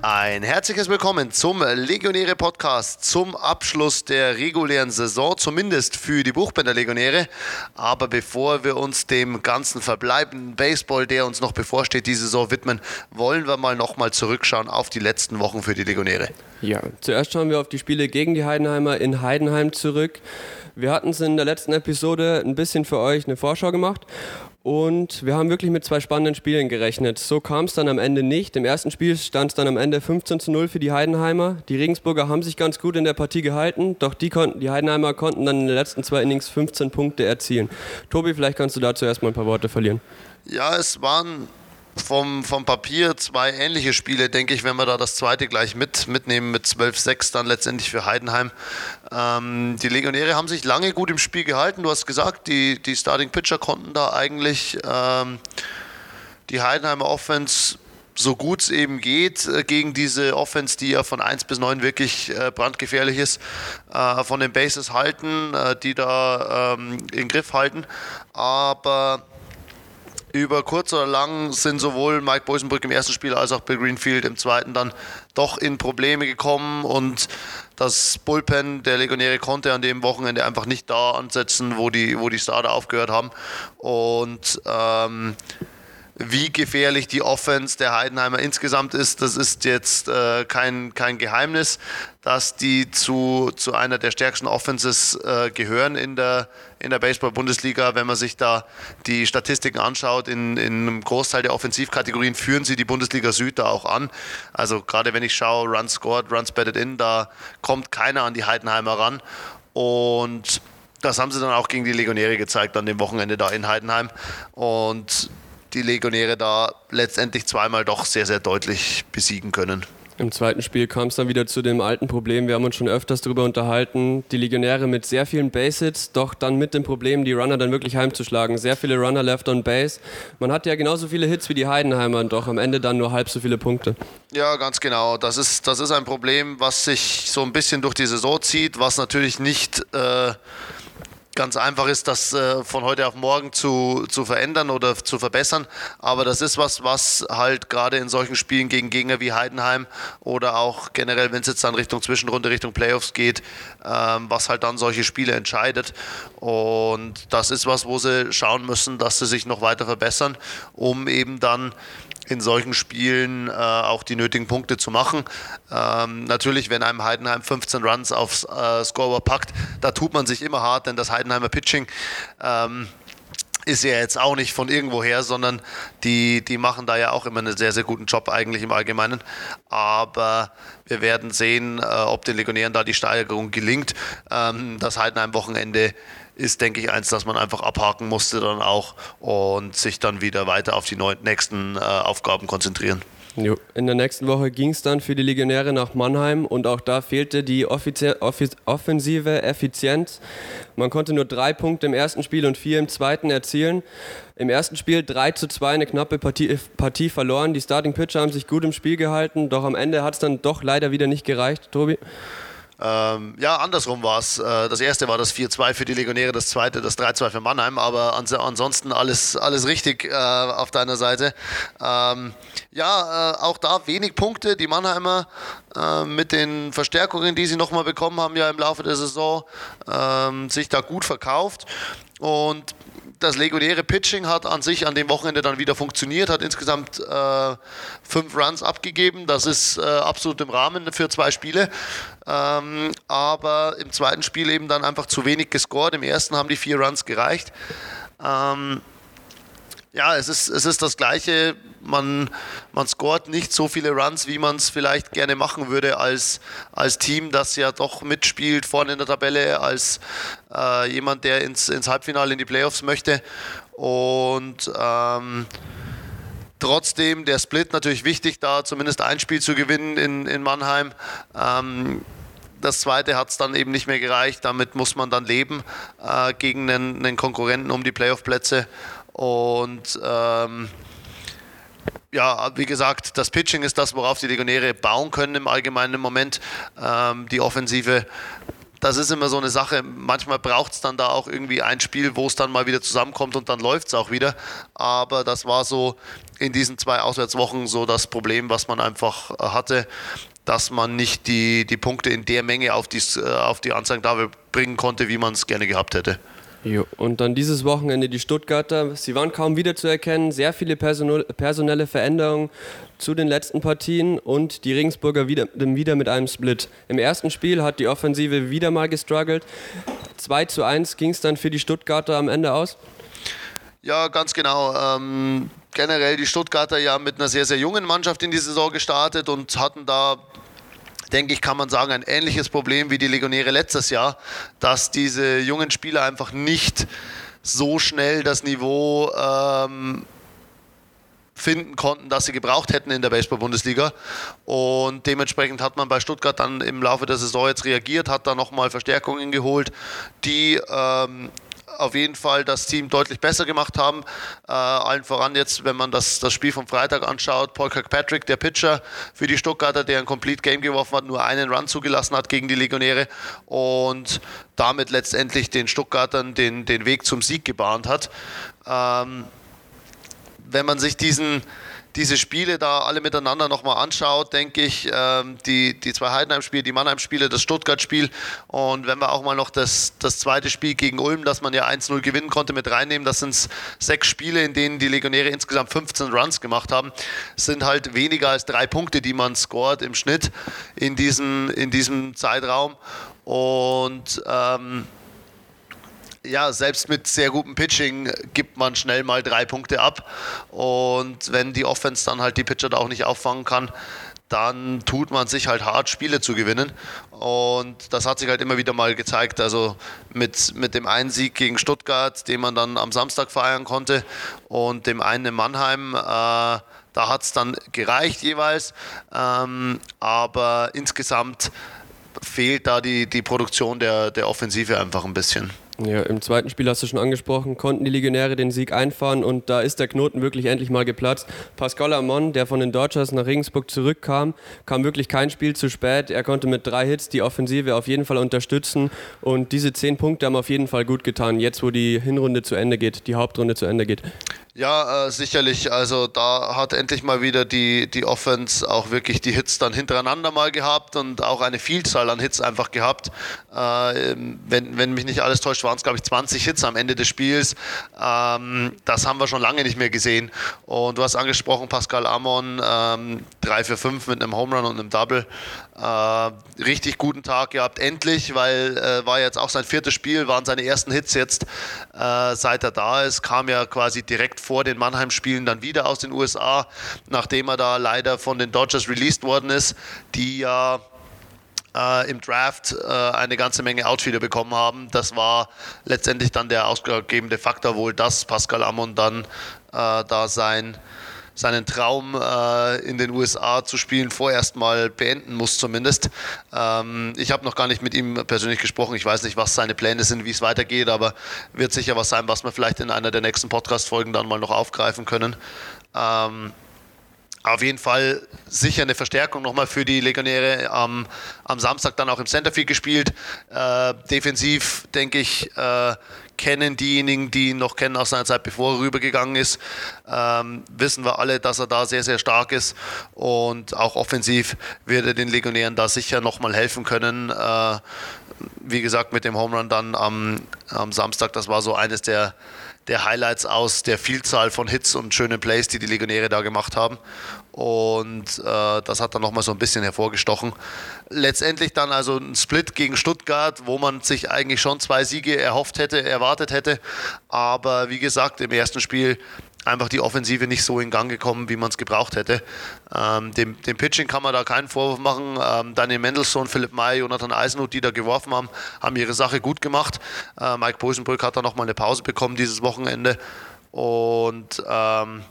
Ein herzliches Willkommen zum Legionäre Podcast zum Abschluss der regulären Saison, zumindest für die Buchbänder Legionäre. Aber bevor wir uns dem ganzen verbleibenden Baseball, der uns noch bevorsteht, die Saison widmen, wollen wir mal nochmal zurückschauen auf die letzten Wochen für die Legionäre. Ja, zuerst schauen wir auf die Spiele gegen die Heidenheimer in Heidenheim zurück. Wir hatten es in der letzten Episode ein bisschen für euch eine Vorschau gemacht und wir haben wirklich mit zwei spannenden Spielen gerechnet. So kam es dann am Ende nicht. Im ersten Spiel stand es dann am Ende 15 zu 0 für die Heidenheimer. Die Regensburger haben sich ganz gut in der Partie gehalten, doch die, konnten, die Heidenheimer konnten dann in den letzten zwei Innings 15 Punkte erzielen. Tobi, vielleicht kannst du dazu erstmal ein paar Worte verlieren. Ja, es waren vom, vom Papier zwei ähnliche Spiele, denke ich, wenn wir da das zweite gleich mit, mitnehmen mit 12-6 dann letztendlich für Heidenheim. Ähm, die Legionäre haben sich lange gut im Spiel gehalten. Du hast gesagt, die, die Starting Pitcher konnten da eigentlich ähm, die Heidenheimer Offense so gut es eben geht, äh, gegen diese Offense, die ja von 1 bis 9 wirklich äh, brandgefährlich ist, äh, von den Bases halten, die da ähm, in Griff halten. Aber über kurz oder lang sind sowohl Mike Boysenbrück im ersten Spiel als auch Bill Greenfield im zweiten dann doch in Probleme gekommen und das Bullpen der Legionäre konnte an dem Wochenende einfach nicht da ansetzen, wo die, wo die Starter aufgehört haben. Und ähm, wie gefährlich die Offense der Heidenheimer insgesamt ist, das ist jetzt äh, kein, kein Geheimnis, dass die zu, zu einer der stärksten Offenses äh, gehören in der, in der Baseball-Bundesliga. Wenn man sich da die Statistiken anschaut, in, in einem Großteil der Offensivkategorien führen sie die Bundesliga Süd da auch an. Also gerade wenn ich schaue, Runs scored, Runs batted in, da kommt keiner an die Heidenheimer ran. Und das haben sie dann auch gegen die Legionäre gezeigt an dem Wochenende da in Heidenheim. Und die Legionäre da letztendlich zweimal doch sehr, sehr deutlich besiegen können. Im zweiten Spiel kam es dann wieder zu dem alten Problem. Wir haben uns schon öfters darüber unterhalten. Die Legionäre mit sehr vielen Base-Hits, doch dann mit dem Problem, die Runner dann wirklich heimzuschlagen. Sehr viele Runner left on Base. Man hat ja genauso viele Hits wie die Heidenheimer, doch am Ende dann nur halb so viele Punkte. Ja, ganz genau. Das ist, das ist ein Problem, was sich so ein bisschen durch die Saison zieht, was natürlich nicht. Äh ganz einfach ist, das äh, von heute auf morgen zu, zu verändern oder zu verbessern. Aber das ist was, was halt gerade in solchen Spielen gegen Gegner wie Heidenheim oder auch generell, wenn es jetzt dann Richtung Zwischenrunde, Richtung Playoffs geht, ähm, was halt dann solche Spiele entscheidet. Und das ist was, wo sie schauen müssen, dass sie sich noch weiter verbessern, um eben dann in solchen Spielen äh, auch die nötigen Punkte zu machen. Ähm, natürlich, wenn einem Heidenheim 15 Runs aufs äh, Scoreboard packt, da tut man sich immer hart, denn das Heidenheimer Pitching ähm, ist ja jetzt auch nicht von irgendwoher, sondern die, die machen da ja auch immer einen sehr, sehr guten Job eigentlich im Allgemeinen. Aber wir werden sehen, äh, ob den Legionären da die Steigerung gelingt. Ähm, das Heidenheim-Wochenende ist, denke ich, eins, das man einfach abhaken musste dann auch und sich dann wieder weiter auf die nächsten äh, Aufgaben konzentrieren. Jo. In der nächsten Woche ging es dann für die Legionäre nach Mannheim und auch da fehlte die offensive Effizienz. Man konnte nur drei Punkte im ersten Spiel und vier im zweiten erzielen. Im ersten Spiel 3 zu 2 eine knappe Partie, Partie verloren. Die Starting Pitcher haben sich gut im Spiel gehalten, doch am Ende hat es dann doch leider wieder nicht gereicht, Tobi. Ähm, ja, andersrum war es. Äh, das erste war das 4-2 für die Legionäre, das zweite das 3-2 für Mannheim, aber ans ansonsten alles, alles richtig äh, auf deiner Seite. Ähm, ja, äh, auch da wenig Punkte. Die Mannheimer äh, mit den Verstärkungen, die sie nochmal bekommen haben, ja im Laufe der Saison, ähm, sich da gut verkauft. Und das legionäre Pitching hat an sich an dem Wochenende dann wieder funktioniert, hat insgesamt äh, fünf Runs abgegeben. Das ist äh, absolut im Rahmen für zwei Spiele. Ähm, aber im zweiten Spiel eben dann einfach zu wenig gescored. Im ersten haben die vier Runs gereicht. Ähm, ja, es ist, es ist das Gleiche. Man, man scoret nicht so viele Runs, wie man es vielleicht gerne machen würde als, als Team, das ja doch mitspielt vorne in der Tabelle, als äh, jemand, der ins, ins Halbfinale in die Playoffs möchte. Und ähm, trotzdem der Split natürlich wichtig, da zumindest ein Spiel zu gewinnen in, in Mannheim. Ähm, das zweite hat es dann eben nicht mehr gereicht. Damit muss man dann leben äh, gegen einen, einen Konkurrenten um die Playoff-Plätze. Und ähm, ja, wie gesagt, das Pitching ist das, worauf die Legionäre bauen können im allgemeinen Moment. Ähm, die Offensive, das ist immer so eine Sache. Manchmal braucht es dann da auch irgendwie ein Spiel, wo es dann mal wieder zusammenkommt und dann läuft es auch wieder. Aber das war so in diesen zwei Auswärtswochen so das Problem, was man einfach hatte, dass man nicht die, die Punkte in der Menge auf die, äh, auf die Anzeigentafel bringen konnte, wie man es gerne gehabt hätte. Jo. Und dann dieses Wochenende die Stuttgarter. Sie waren kaum wiederzuerkennen. Sehr viele personelle Veränderungen zu den letzten Partien und die Regensburger wieder, wieder mit einem Split. Im ersten Spiel hat die Offensive wieder mal gestruggelt. 2 zu 1 ging es dann für die Stuttgarter am Ende aus. Ja, ganz genau. Ähm, generell die Stuttgarter ja mit einer sehr, sehr jungen Mannschaft in die Saison gestartet und hatten da denke ich, kann man sagen, ein ähnliches Problem wie die Legionäre letztes Jahr, dass diese jungen Spieler einfach nicht so schnell das Niveau ähm, finden konnten, das sie gebraucht hätten in der Baseball-Bundesliga. Und dementsprechend hat man bei Stuttgart dann im Laufe der Saison jetzt reagiert, hat da nochmal Verstärkungen geholt, die ähm, auf jeden Fall das Team deutlich besser gemacht haben. Äh, allen voran jetzt, wenn man das, das Spiel vom Freitag anschaut, Paul Kirkpatrick, der Pitcher für die Stuttgarter, der ein Complete Game geworfen hat, nur einen Run zugelassen hat gegen die Legionäre und damit letztendlich den Stuttgartern den, den Weg zum Sieg gebahnt hat. Ähm, wenn man sich diesen diese Spiele da alle miteinander nochmal anschaut, denke ich, ähm, die, die zwei Heidenheim-Spiele, die Mannheim-Spiele, das Stuttgart-Spiel. Und wenn wir auch mal noch das, das zweite Spiel gegen Ulm, das man ja 1-0 gewinnen konnte, mit reinnehmen, das sind sechs Spiele, in denen die Legionäre insgesamt 15 Runs gemacht haben, sind halt weniger als drei Punkte, die man scored im Schnitt in diesem, in diesem Zeitraum. Und ähm, ja, selbst mit sehr gutem Pitching gibt man schnell mal drei Punkte ab. Und wenn die Offense dann halt die Pitcher da auch nicht auffangen kann, dann tut man sich halt hart, Spiele zu gewinnen. Und das hat sich halt immer wieder mal gezeigt. Also mit, mit dem einen Sieg gegen Stuttgart, den man dann am Samstag feiern konnte, und dem einen in Mannheim, äh, da hat es dann gereicht jeweils. Ähm, aber insgesamt fehlt da die, die Produktion der, der Offensive einfach ein bisschen. Ja, im zweiten Spiel hast du schon angesprochen, konnten die Legionäre den Sieg einfahren und da ist der Knoten wirklich endlich mal geplatzt. Pascal Amon, der von den Dodgers nach Regensburg zurückkam, kam wirklich kein Spiel zu spät. Er konnte mit drei Hits die Offensive auf jeden Fall unterstützen und diese zehn Punkte haben auf jeden Fall gut getan, jetzt wo die Hinrunde zu Ende geht, die Hauptrunde zu Ende geht. Ja, äh, sicherlich. Also da hat endlich mal wieder die, die Offense auch wirklich die Hits dann hintereinander mal gehabt und auch eine Vielzahl an Hits einfach gehabt. Äh, wenn, wenn mich nicht alles täuscht, waren es, glaube ich, 20 Hits am Ende des Spiels. Ähm, das haben wir schon lange nicht mehr gesehen. Und du hast angesprochen, Pascal Amon, ähm, 3 für 5 mit einem Home Run und einem Double. Äh, richtig guten Tag gehabt, endlich, weil äh, war jetzt auch sein viertes Spiel, waren seine ersten Hits jetzt, äh, seit er da ist, kam ja quasi direkt vor den Mannheim-Spielen dann wieder aus den USA, nachdem er da leider von den Dodgers released worden ist, die ja äh, im Draft äh, eine ganze Menge Outfielder bekommen haben. Das war letztendlich dann der ausschlaggebende Faktor wohl, dass Pascal Amon dann äh, da sein seinen Traum äh, in den USA zu spielen vorerst mal beenden muss zumindest. Ähm, ich habe noch gar nicht mit ihm persönlich gesprochen. Ich weiß nicht, was seine Pläne sind, wie es weitergeht, aber wird sicher was sein, was wir vielleicht in einer der nächsten Podcast-Folgen dann mal noch aufgreifen können. Ähm, auf jeden Fall sicher eine Verstärkung nochmal für die Legionäre. Am, am Samstag dann auch im Centerfield gespielt. Äh, defensiv, denke ich, äh, kennen diejenigen, die ihn noch kennen aus seiner Zeit, bevor er rübergegangen ist, ähm, wissen wir alle, dass er da sehr, sehr stark ist. Und auch offensiv wird er den Legionären da sicher nochmal helfen können. Äh, wie gesagt, mit dem Home Run dann am, am Samstag, das war so eines der der Highlights aus der Vielzahl von Hits und schönen Plays, die die Legionäre da gemacht haben. Und äh, das hat dann nochmal so ein bisschen hervorgestochen. Letztendlich dann also ein Split gegen Stuttgart, wo man sich eigentlich schon zwei Siege erhofft hätte, erwartet hätte. Aber wie gesagt, im ersten Spiel einfach die Offensive nicht so in Gang gekommen, wie man es gebraucht hätte. Ähm, dem, dem, Pitching kann man da keinen Vorwurf machen. Ähm, Daniel Mendelssohn, Philipp May, Jonathan Eisenhut, die da geworfen haben, haben ihre Sache gut gemacht. Äh, Mike Posenbrück hat da nochmal eine Pause bekommen dieses Wochenende. Und ähm,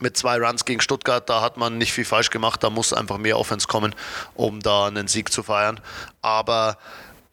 mit zwei Runs gegen Stuttgart, da hat man nicht viel falsch gemacht. Da muss einfach mehr Offense kommen, um da einen Sieg zu feiern. Aber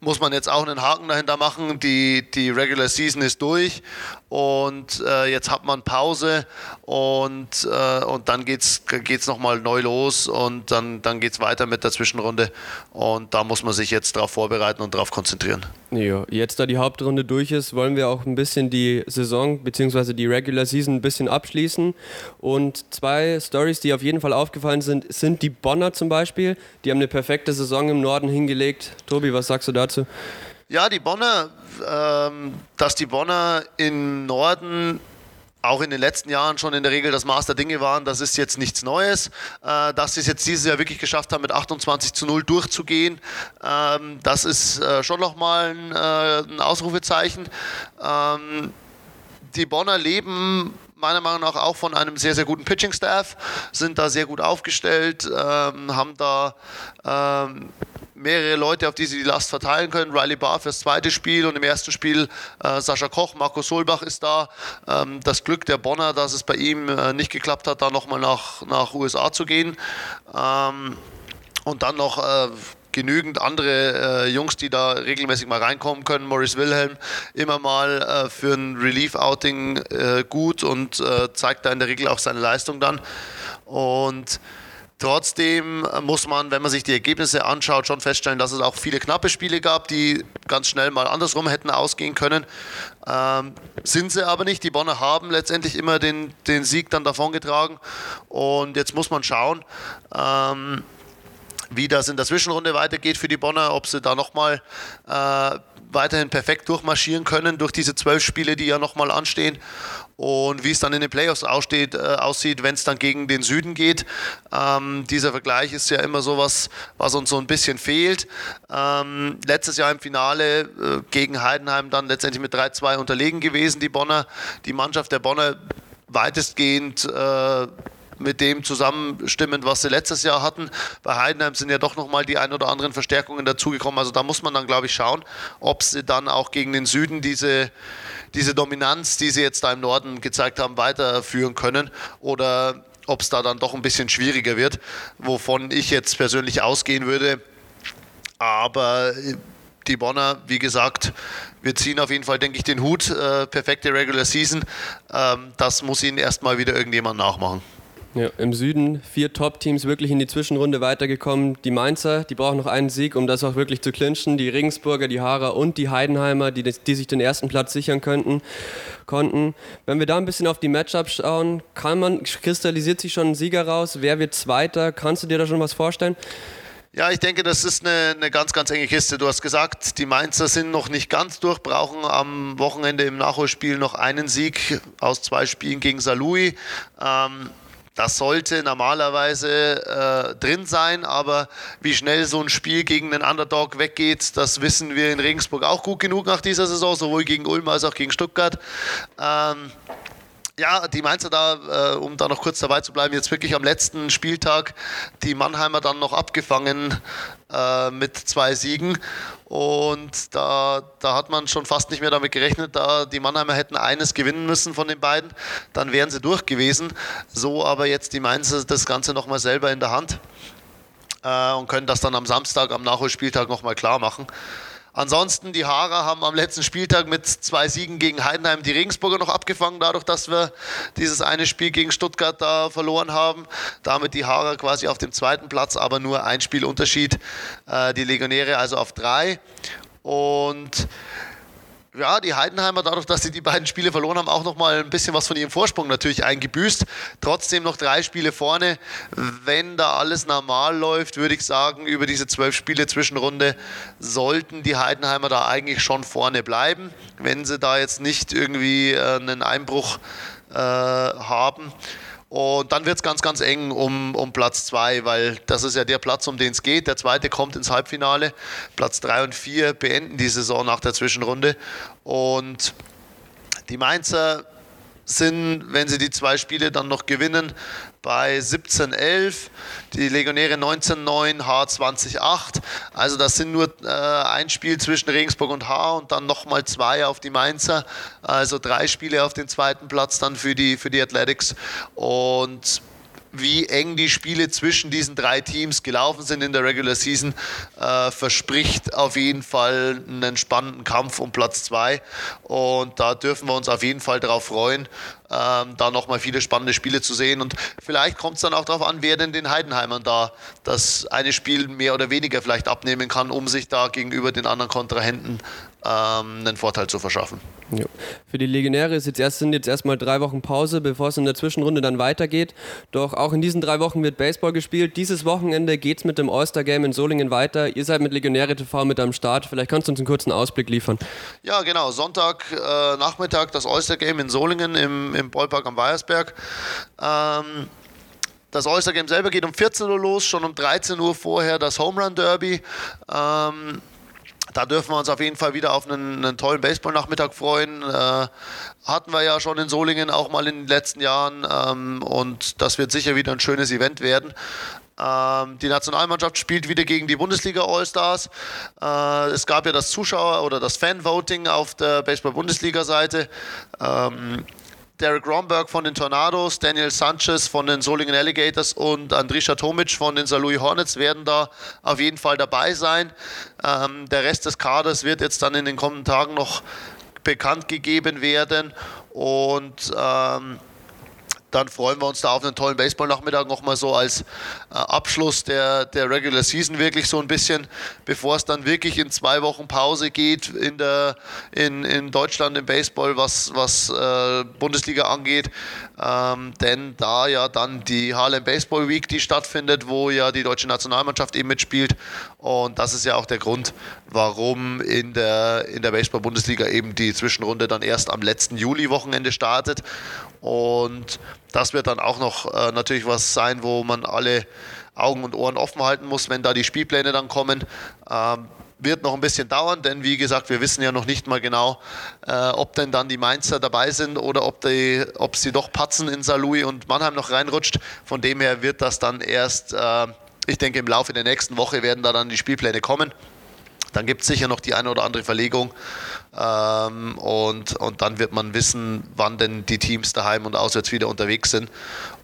muss man jetzt auch einen Haken dahinter machen. Die, die Regular Season ist durch und äh, jetzt hat man Pause und, äh, und dann geht es nochmal neu los und dann, dann geht es weiter mit der Zwischenrunde und da muss man sich jetzt darauf vorbereiten und darauf konzentrieren. Ja, jetzt da die Hauptrunde durch ist, wollen wir auch ein bisschen die Saison bzw. die Regular Season ein bisschen abschließen. Und zwei Stories, die auf jeden Fall aufgefallen sind, sind die Bonner zum Beispiel. Die haben eine perfekte Saison im Norden hingelegt. Tobi, was sagst du dazu? Ja, die Bonner, ähm, dass die Bonner im Norden auch in den letzten Jahren schon in der Regel das Maß der Dinge waren. Das ist jetzt nichts Neues. Äh, dass sie es jetzt dieses Jahr wirklich geschafft haben, mit 28 zu 0 durchzugehen, ähm, das ist äh, schon nochmal ein, äh, ein Ausrufezeichen. Ähm, die Bonner leben meiner Meinung nach auch von einem sehr, sehr guten Pitching-Staff, sind da sehr gut aufgestellt, ähm, haben da ähm, mehrere Leute, auf die sie die Last verteilen können. Riley Barr fürs zweite Spiel und im ersten Spiel äh, Sascha Koch, Marco Solbach ist da. Ähm, das Glück der Bonner, dass es bei ihm äh, nicht geklappt hat, da nochmal nach, nach USA zu gehen. Ähm, und dann noch äh, genügend andere äh, Jungs, die da regelmäßig mal reinkommen können. Maurice Wilhelm immer mal äh, für ein Relief-Outing äh, gut und äh, zeigt da in der Regel auch seine Leistung dann. Und Trotzdem muss man, wenn man sich die Ergebnisse anschaut, schon feststellen, dass es auch viele knappe Spiele gab, die ganz schnell mal andersrum hätten ausgehen können. Ähm, sind sie aber nicht. Die Bonner haben letztendlich immer den, den Sieg dann davongetragen. Und jetzt muss man schauen, ähm, wie das in der Zwischenrunde weitergeht für die Bonner, ob sie da nochmal äh, weiterhin perfekt durchmarschieren können durch diese zwölf Spiele, die ja nochmal anstehen. Und wie es dann in den Playoffs aussteht, äh, aussieht, wenn es dann gegen den Süden geht. Ähm, dieser Vergleich ist ja immer sowas, was uns so ein bisschen fehlt. Ähm, letztes Jahr im Finale äh, gegen Heidenheim dann letztendlich mit 3-2 unterlegen gewesen, die Bonner. Die Mannschaft der Bonner weitestgehend äh, mit dem zusammenstimmend, was sie letztes Jahr hatten. Bei Heidenheim sind ja doch nochmal die ein oder anderen Verstärkungen dazugekommen. Also da muss man dann, glaube ich, schauen, ob sie dann auch gegen den Süden diese, diese Dominanz, die sie jetzt da im Norden gezeigt haben, weiterführen können oder ob es da dann doch ein bisschen schwieriger wird, wovon ich jetzt persönlich ausgehen würde. Aber die Bonner, wie gesagt, wir ziehen auf jeden Fall, denke ich, den Hut. Äh, perfekte Regular Season. Ähm, das muss ihnen erstmal wieder irgendjemand nachmachen. Ja, Im Süden vier Top-Teams wirklich in die Zwischenrunde weitergekommen. Die Mainzer, die brauchen noch einen Sieg, um das auch wirklich zu clinchen. Die Regensburger, die Haarer und die Heidenheimer, die, die sich den ersten Platz sichern könnten, konnten. Wenn wir da ein bisschen auf die Matchups schauen, kann man, kristallisiert sich schon ein Sieger raus. Wer wird Zweiter? Kannst du dir da schon was vorstellen? Ja, ich denke, das ist eine, eine, ganz, ganz enge Kiste. Du hast gesagt, die Mainzer sind noch nicht ganz durch, brauchen am Wochenende im Nachholspiel noch einen Sieg aus zwei Spielen gegen Salui. Ähm, das sollte normalerweise äh, drin sein, aber wie schnell so ein Spiel gegen einen Underdog weggeht, das wissen wir in Regensburg auch gut genug nach dieser Saison, sowohl gegen Ulm als auch gegen Stuttgart. Ähm, ja, die Mainzer da, äh, um da noch kurz dabei zu bleiben, jetzt wirklich am letzten Spieltag die Mannheimer dann noch abgefangen äh, mit zwei Siegen. Und da, da hat man schon fast nicht mehr damit gerechnet, da die Mannheimer hätten eines gewinnen müssen von den beiden, dann wären sie durch gewesen. So aber jetzt die Mainzer das Ganze nochmal selber in der Hand äh, und können das dann am Samstag, am Nachholspieltag nochmal klar machen. Ansonsten, die Haarer haben am letzten Spieltag mit zwei Siegen gegen Heidenheim die Regensburger noch abgefangen, dadurch, dass wir dieses eine Spiel gegen Stuttgart da verloren haben. Damit die Haarer quasi auf dem zweiten Platz, aber nur ein Spielunterschied. Äh, die Legionäre also auf drei. Und ja, die Heidenheimer, dadurch, dass sie die beiden Spiele verloren haben, auch nochmal ein bisschen was von ihrem Vorsprung natürlich eingebüßt. Trotzdem noch drei Spiele vorne. Wenn da alles normal läuft, würde ich sagen, über diese zwölf Spiele Zwischenrunde sollten die Heidenheimer da eigentlich schon vorne bleiben, wenn sie da jetzt nicht irgendwie äh, einen Einbruch äh, haben. Und dann wird es ganz, ganz eng um, um Platz 2, weil das ist ja der Platz, um den es geht. Der zweite kommt ins Halbfinale. Platz 3 und 4 beenden die Saison nach der Zwischenrunde. Und die Mainzer sind, wenn sie die zwei Spiele dann noch gewinnen, bei 17-11, die Legionäre 19-9, H 20-8. Also das sind nur äh, ein Spiel zwischen Regensburg und H und dann nochmal zwei auf die Mainzer. Also drei Spiele auf den zweiten Platz dann für die, für die Athletics. Und wie eng die Spiele zwischen diesen drei Teams gelaufen sind in der Regular Season, äh, verspricht auf jeden Fall einen spannenden Kampf um Platz zwei. Und da dürfen wir uns auf jeden Fall darauf freuen, ähm, da nochmal viele spannende Spiele zu sehen. Und vielleicht kommt es dann auch darauf an, wer denn den Heidenheimern da das eine Spiel mehr oder weniger vielleicht abnehmen kann, um sich da gegenüber den anderen Kontrahenten ähm, einen Vorteil zu verschaffen. Ja. Für die Legionäre ist jetzt erst, sind jetzt erstmal drei Wochen Pause, bevor es in der Zwischenrunde dann weitergeht. Doch auch in diesen drei Wochen wird Baseball gespielt. Dieses Wochenende geht es mit dem All-Star-Game in Solingen weiter. Ihr seid mit Legionäre TV mit am Start. Vielleicht kannst du uns einen kurzen Ausblick liefern. Ja, genau. Sonntag äh, Nachmittag das All-Star-Game in Solingen im, im Ballpark am Weiersberg. Ähm, das All-Star-Game selber geht um 14 Uhr los, schon um 13 Uhr vorher das Home Run Derby. Ähm, da dürfen wir uns auf jeden Fall wieder auf einen, einen tollen Baseball-Nachmittag freuen. Äh, hatten wir ja schon in Solingen auch mal in den letzten Jahren ähm, und das wird sicher wieder ein schönes Event werden. Ähm, die Nationalmannschaft spielt wieder gegen die Bundesliga All-Stars. Äh, es gab ja das Zuschauer- oder das Fan-Voting auf der Baseball-Bundesliga-Seite. Ähm, Derek Romberg von den Tornados, Daniel Sanchez von den Solingen Alligators und Andrisha Tomic von den St. Louis Hornets werden da auf jeden Fall dabei sein. Ähm, der Rest des Kaders wird jetzt dann in den kommenden Tagen noch bekannt gegeben werden und ähm, dann freuen wir uns da auf einen tollen Baseball-Nachmittag nochmal so als äh, Abschluss der, der Regular Season wirklich so ein bisschen, bevor es dann wirklich in zwei Wochen Pause geht in, der, in, in Deutschland im Baseball, was, was äh, Bundesliga angeht. Ähm, denn da ja dann die Harlem Baseball Week, die stattfindet, wo ja die deutsche Nationalmannschaft eben mitspielt. Und das ist ja auch der Grund, warum in der, in der Baseball-Bundesliga eben die Zwischenrunde dann erst am letzten Juli-Wochenende startet. Und das wird dann auch noch äh, natürlich was sein, wo man alle Augen und Ohren offen halten muss, wenn da die Spielpläne dann kommen. Ähm, wird noch ein bisschen dauern, denn wie gesagt, wir wissen ja noch nicht mal genau, äh, ob denn dann die Mainzer dabei sind oder ob, die, ob sie doch patzen in Saarlouis und Mannheim noch reinrutscht. Von dem her wird das dann erst, äh, ich denke, im Laufe der nächsten Woche werden da dann die Spielpläne kommen. Dann gibt es sicher noch die eine oder andere Verlegung. Ähm, und, und dann wird man wissen, wann denn die Teams daheim und auswärts wieder unterwegs sind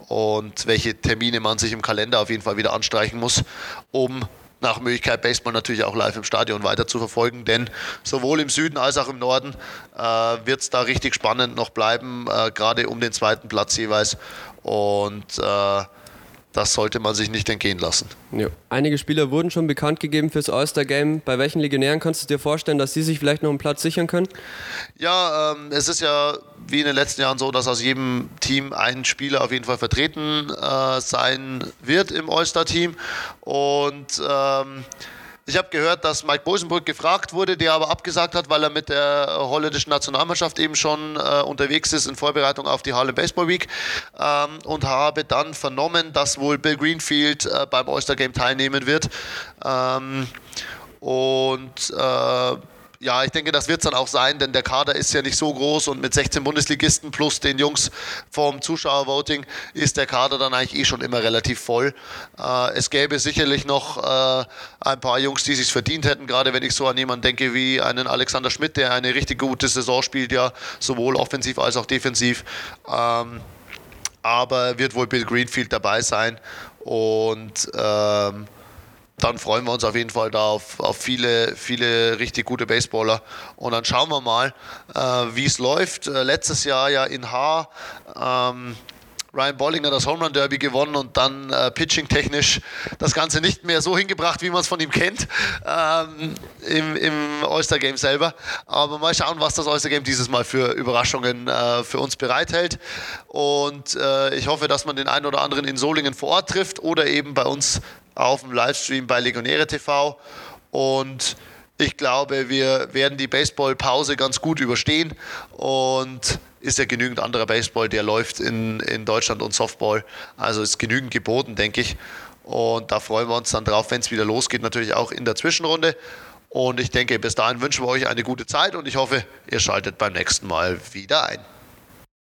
und welche Termine man sich im Kalender auf jeden Fall wieder anstreichen muss, um nach Möglichkeit Baseball natürlich auch live im Stadion weiter zu verfolgen, denn sowohl im Süden als auch im Norden äh, wird es da richtig spannend noch bleiben, äh, gerade um den zweiten Platz jeweils. Und äh, das sollte man sich nicht entgehen lassen. Ja. Einige Spieler wurden schon bekannt gegeben fürs All-Star-Game. Bei welchen Legionären kannst du dir vorstellen, dass sie sich vielleicht noch einen Platz sichern können? Ja, ähm, es ist ja wie in den letzten Jahren so, dass aus jedem Team ein Spieler auf jeden Fall vertreten äh, sein wird im All-Star-Team. Und ähm, ich habe gehört, dass Mike Bosenbrück gefragt wurde, der aber abgesagt hat, weil er mit der holländischen Nationalmannschaft eben schon äh, unterwegs ist in Vorbereitung auf die Harlem Baseball Week ähm, und habe dann vernommen, dass wohl Bill Greenfield äh, beim All-Star Game teilnehmen wird. Ähm, und äh, ja, ich denke, das wird es dann auch sein, denn der Kader ist ja nicht so groß und mit 16 Bundesligisten plus den Jungs vom Zuschauervoting ist der Kader dann eigentlich eh schon immer relativ voll. Äh, es gäbe sicherlich noch äh, ein paar Jungs, die sich verdient hätten, gerade wenn ich so an jemanden denke wie einen Alexander Schmidt, der eine richtig gute Saison spielt, ja, sowohl offensiv als auch defensiv. Ähm, aber wird wohl Bill Greenfield dabei sein und ähm, dann freuen wir uns auf jeden Fall da auf, auf viele, viele richtig gute Baseballer. Und dann schauen wir mal, äh, wie es läuft. Äh, letztes Jahr ja in Haar. Ähm, Ryan Bollinger das Home Run Derby gewonnen und dann äh, pitching technisch das Ganze nicht mehr so hingebracht, wie man es von ihm kennt ähm, im, im All-Star Game selber. Aber mal schauen, was das All-Star Game dieses Mal für Überraschungen äh, für uns bereithält. Und äh, ich hoffe, dass man den einen oder anderen in Solingen vor Ort trifft oder eben bei uns auf dem Livestream bei Legionäre TV. Und ich glaube, wir werden die Baseballpause ganz gut überstehen und ist ja genügend anderer Baseball, der läuft in, in Deutschland und Softball. Also ist genügend geboten, denke ich. Und da freuen wir uns dann drauf, wenn es wieder losgeht, natürlich auch in der Zwischenrunde. Und ich denke, bis dahin wünschen wir euch eine gute Zeit und ich hoffe, ihr schaltet beim nächsten Mal wieder ein.